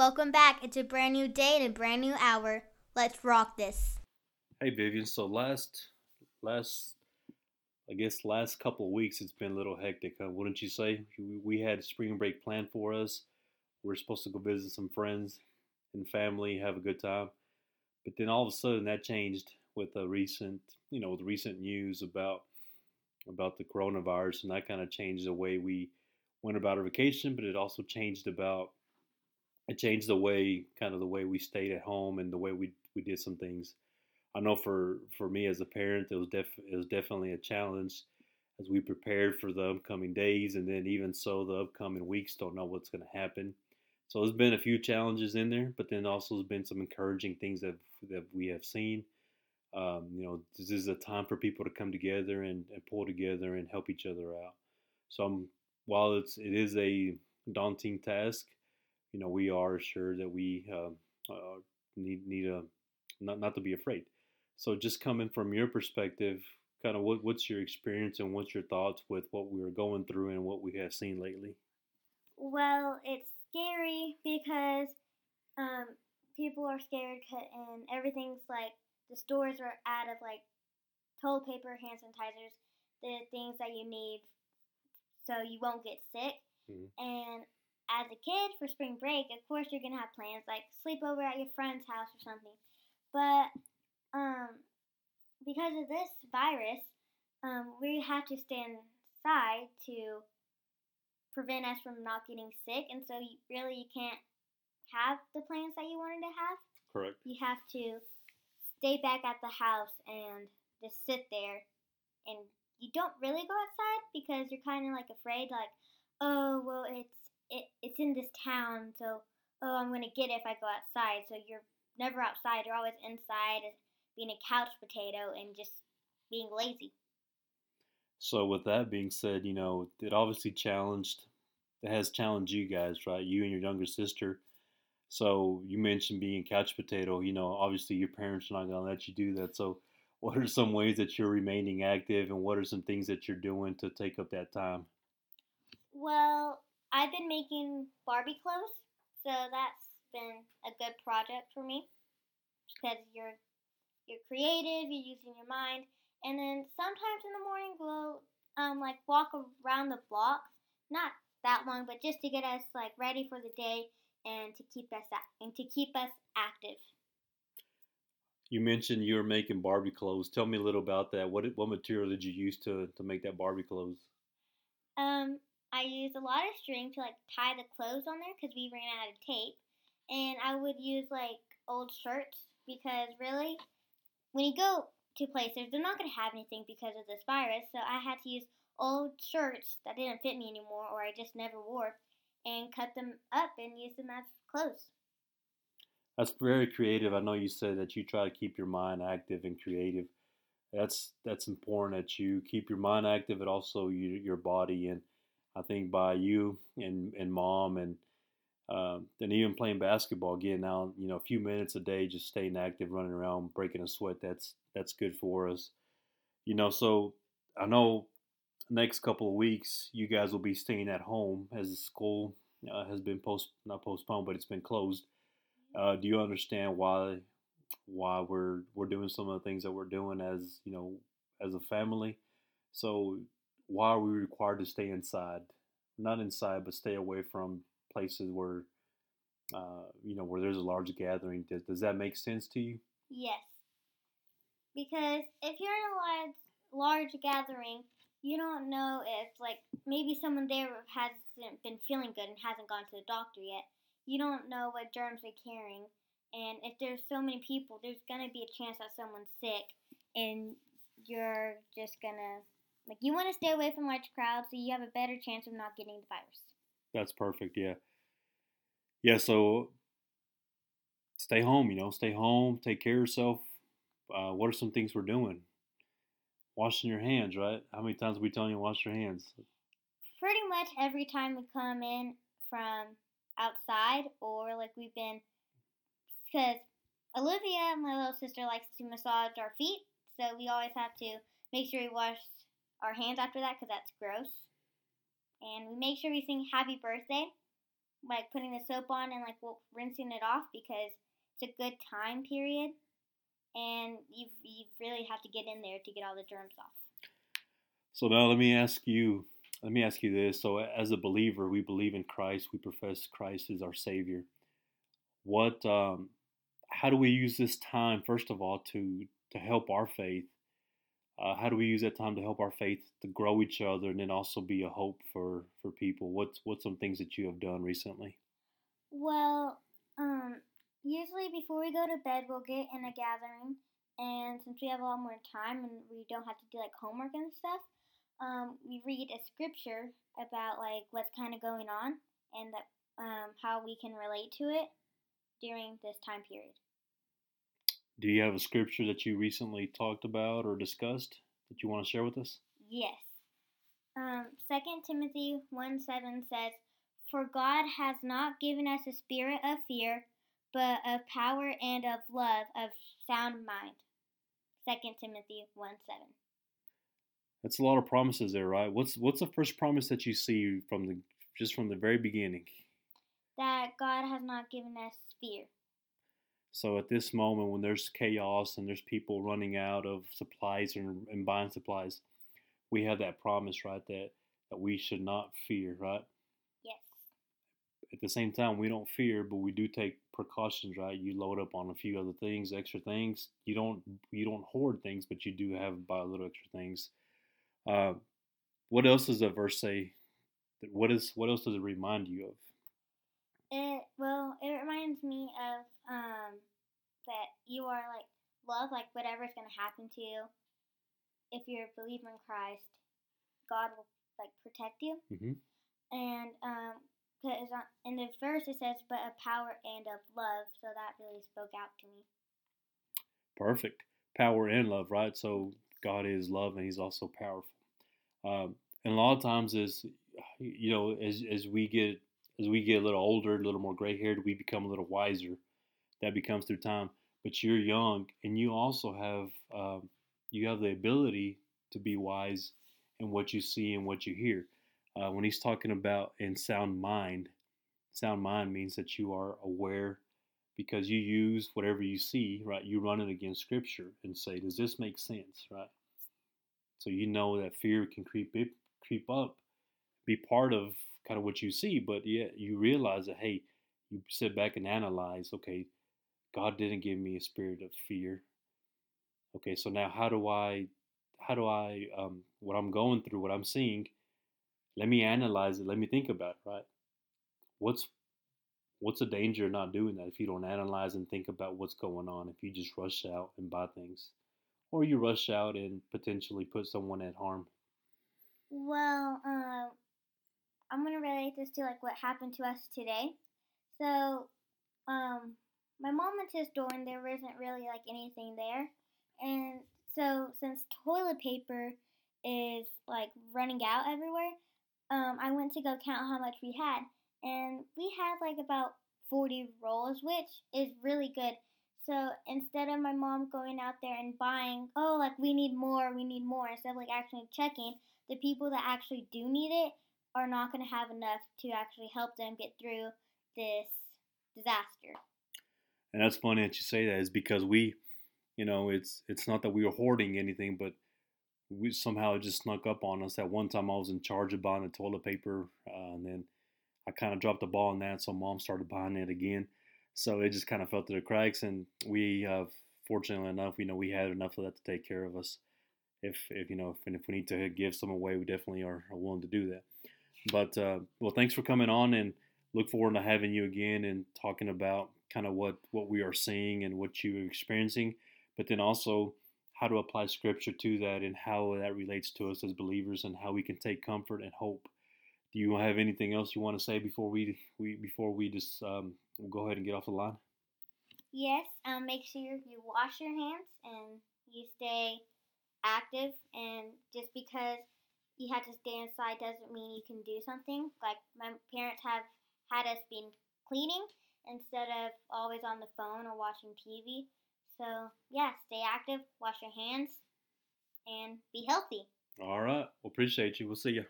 welcome back. It's a brand new day and a brand new hour. Let's rock this. Hey Vivian, so last last I guess last couple of weeks it's been a little hectic, huh? wouldn't you say? We, had spring break planned for us. We are supposed to go visit some friends and family, have a good time. But then all of a sudden that changed with the recent, you know, the recent news about about the coronavirus, and that kind of changed the way we went about our vacation. But it also changed about it changed the way, kind of the way we stayed at home and the way we we did some things. I know for for me as a parent, it was def it was definitely a challenge as we prepared for the upcoming days, and then even so, the upcoming weeks don't know what's going to happen. So there's been a few challenges in there, but then also there's been some encouraging things that that we have seen. Um, you know, this is a time for people to come together and, and pull together and help each other out. So I'm, while it's it is a daunting task, you know, we are sure that we uh, uh, need need a not not to be afraid. So just coming from your perspective, kind of what, what's your experience and what's your thoughts with what we are going through and what we have seen lately? Well, it's scary because um, people are scared and everything's like the stores are out of like toilet paper, hand sanitizers, the things that you need so you won't get sick. Mm-hmm. And as a kid for spring break, of course you're gonna have plans like sleep over at your friend's house or something. But um, because of this virus, um, we have to stay inside to prevent us from not getting sick, and so you, really you can't have the plans that you wanted to have. Correct. You have to stay back at the house and just sit there, and you don't really go outside because you're kind of like afraid, like, oh well, it's it, it's in this town, so oh I'm gonna get it if I go outside. So you're never outside; you're always inside being a couch potato and just being lazy. So, with that being said, you know, it obviously challenged, it has challenged you guys, right? You and your younger sister. So, you mentioned being couch potato. You know, obviously your parents are not to let you do that. So, what are some ways that you're remaining active and what are some things that you're doing to take up that time? Well, I've been making Barbie clothes. So, that's been a good project for me because you're you're creative, you're using your mind, and then sometimes in the morning we'll um, like walk around the block, not that long, but just to get us like ready for the day and to keep us and to keep us active. You mentioned you were making Barbie clothes. Tell me a little about that. What what material did you use to to make that Barbie clothes? Um, I used a lot of string to like tie the clothes on there because we ran out of tape, and I would use like old shirts because really when you go to places, they're not going to have anything because of this virus. So I had to use old shirts that didn't fit me anymore or I just never wore and cut them up and use them as clothes. That's very creative. I know you said that you try to keep your mind active and creative. That's that's important that you keep your mind active, but also you, your body. And I think by you and and mom and um, and even playing basketball, getting out, you know, a few minutes a day, just staying active, running around, breaking a sweat. That's that's good for us. You know, so I know next couple of weeks you guys will be staying at home as the school uh, has been post not postponed, but it's been closed. Uh, do you understand why why we're we're doing some of the things that we're doing as you know as a family? So why are we required to stay inside? Not inside, but stay away from places where uh, you know where there's a large gathering. Does, does that make sense to you? Yes, because if you're in a large large gathering, you don't know if like maybe someone there hasn't been feeling good and hasn't gone to the doctor yet. You don't know what germs they're carrying, and if there's so many people, there's gonna be a chance that someone's sick, and you're just gonna like you want to stay away from large crowds so you have a better chance of not getting the virus. That's perfect. Yeah. Yeah. So stay home. You know, stay home. Take care of yourself. Uh, what are some things we're doing? Washing your hands, right? How many times are we telling you to wash your hands? Pretty much every time we come in from outside, or like we've been, because Olivia, my little sister, likes to massage our feet, so we always have to make sure we wash our hands after that because that's gross and we make sure we sing happy birthday like putting the soap on and like rinsing it off because it's a good time period, and you you really have to get in there to get all the germs off. So now let me ask you. Let me ask you this. So as a believer, we believe in Christ. We profess Christ as our Savior. What? Um, how do we use this time first of all to to help our faith? Uh, how do we use that time to help our faith to grow each other and then also be a hope for for people? What's what's some things that you have done recently? Well, um, usually before we go to bed, we'll get in a gathering, and since we have a lot more time and we don't have to do like homework and stuff, um, we read a scripture about like what's kind of going on and that, um, how we can relate to it during this time period. Do you have a scripture that you recently talked about or discussed that you want to share with us? Yes. Um, 2 Timothy 1 7 says, For God has not given us a spirit of fear, but of power and of love, of sound mind. 2 Timothy 1 7. That's a lot of promises there, right? What's what's the first promise that you see from the just from the very beginning? That God has not given us fear. So at this moment, when there's chaos and there's people running out of supplies and, and buying supplies, we have that promise, right? That that we should not fear, right? Yes. At the same time, we don't fear, but we do take precautions, right? You load up on a few other things, extra things. You don't you don't hoard things, but you do have buy a little extra things. Uh, what else does the verse say? What is what else does it remind you of? It well, it reminds me of um that you are like love, like whatever's gonna happen to you. If you're a believer in Christ, God will like protect you. hmm And um, cause in the verse it says, "But of power and of love," so that really spoke out to me. Perfect. Power and love, right? So God is love and He's also powerful. Um, and a lot of times, as you know, as as we get as we get a little older, a little more gray haired, we become a little wiser. That becomes through time. But you're young, and you also have um, you have the ability to be wise in what you see and what you hear. Uh, when he's talking about in sound mind, sound mind means that you are aware because you use whatever you see, right? You run it against scripture and say, does this make sense, right? So you know that fear can creep creep up, be part of kind of what you see, but yet you realize that hey, you sit back and analyze. Okay, God didn't give me a spirit of fear. Okay, so now how do I, how do I, um, what I'm going through, what I'm seeing, let me analyze it. Let me think about it, right? What's what's the danger of not doing that if you don't analyze and think about what's going on? If you just rush out and buy things, or you rush out and potentially put someone at harm. Well, um, I'm gonna relate this to like what happened to us today. So, um, my mom went to the store and there wasn't really like anything there, and so since toilet paper is like running out everywhere, um, I went to go count how much we had, and we had like about 40 rolls, which is really good. So instead of my mom going out there and buying, oh, like we need more, we need more, instead of like actually checking, the people that actually do need it are not going to have enough to actually help them get through this disaster. And that's funny that you say that is because we, you know, it's it's not that we were hoarding anything, but we somehow it just snuck up on us. That one time I was in charge of buying the toilet paper, uh, and then I kind of dropped the ball on that, so mom started buying it again. So it just kind of fell through the cracks, and we fortunately enough, you know, we had enough of that to take care of us. If, if you know, if, and if we need to give some away, we definitely are willing to do that. But uh, well, thanks for coming on, and look forward to having you again and talking about kind of what what we are seeing and what you're experiencing, but then also how to apply scripture to that and how that relates to us as believers and how we can take comfort and hope. Do you have anything else you want to say before we we before we just um, go ahead and get off the line? Yes, um, make sure you wash your hands and you stay active. And just because you have to stay inside doesn't mean you can do something. Like my parents have had us been cleaning instead of always on the phone or watching TV. So, yeah, stay active, wash your hands, and be healthy. All right. Well, appreciate you. We'll see you.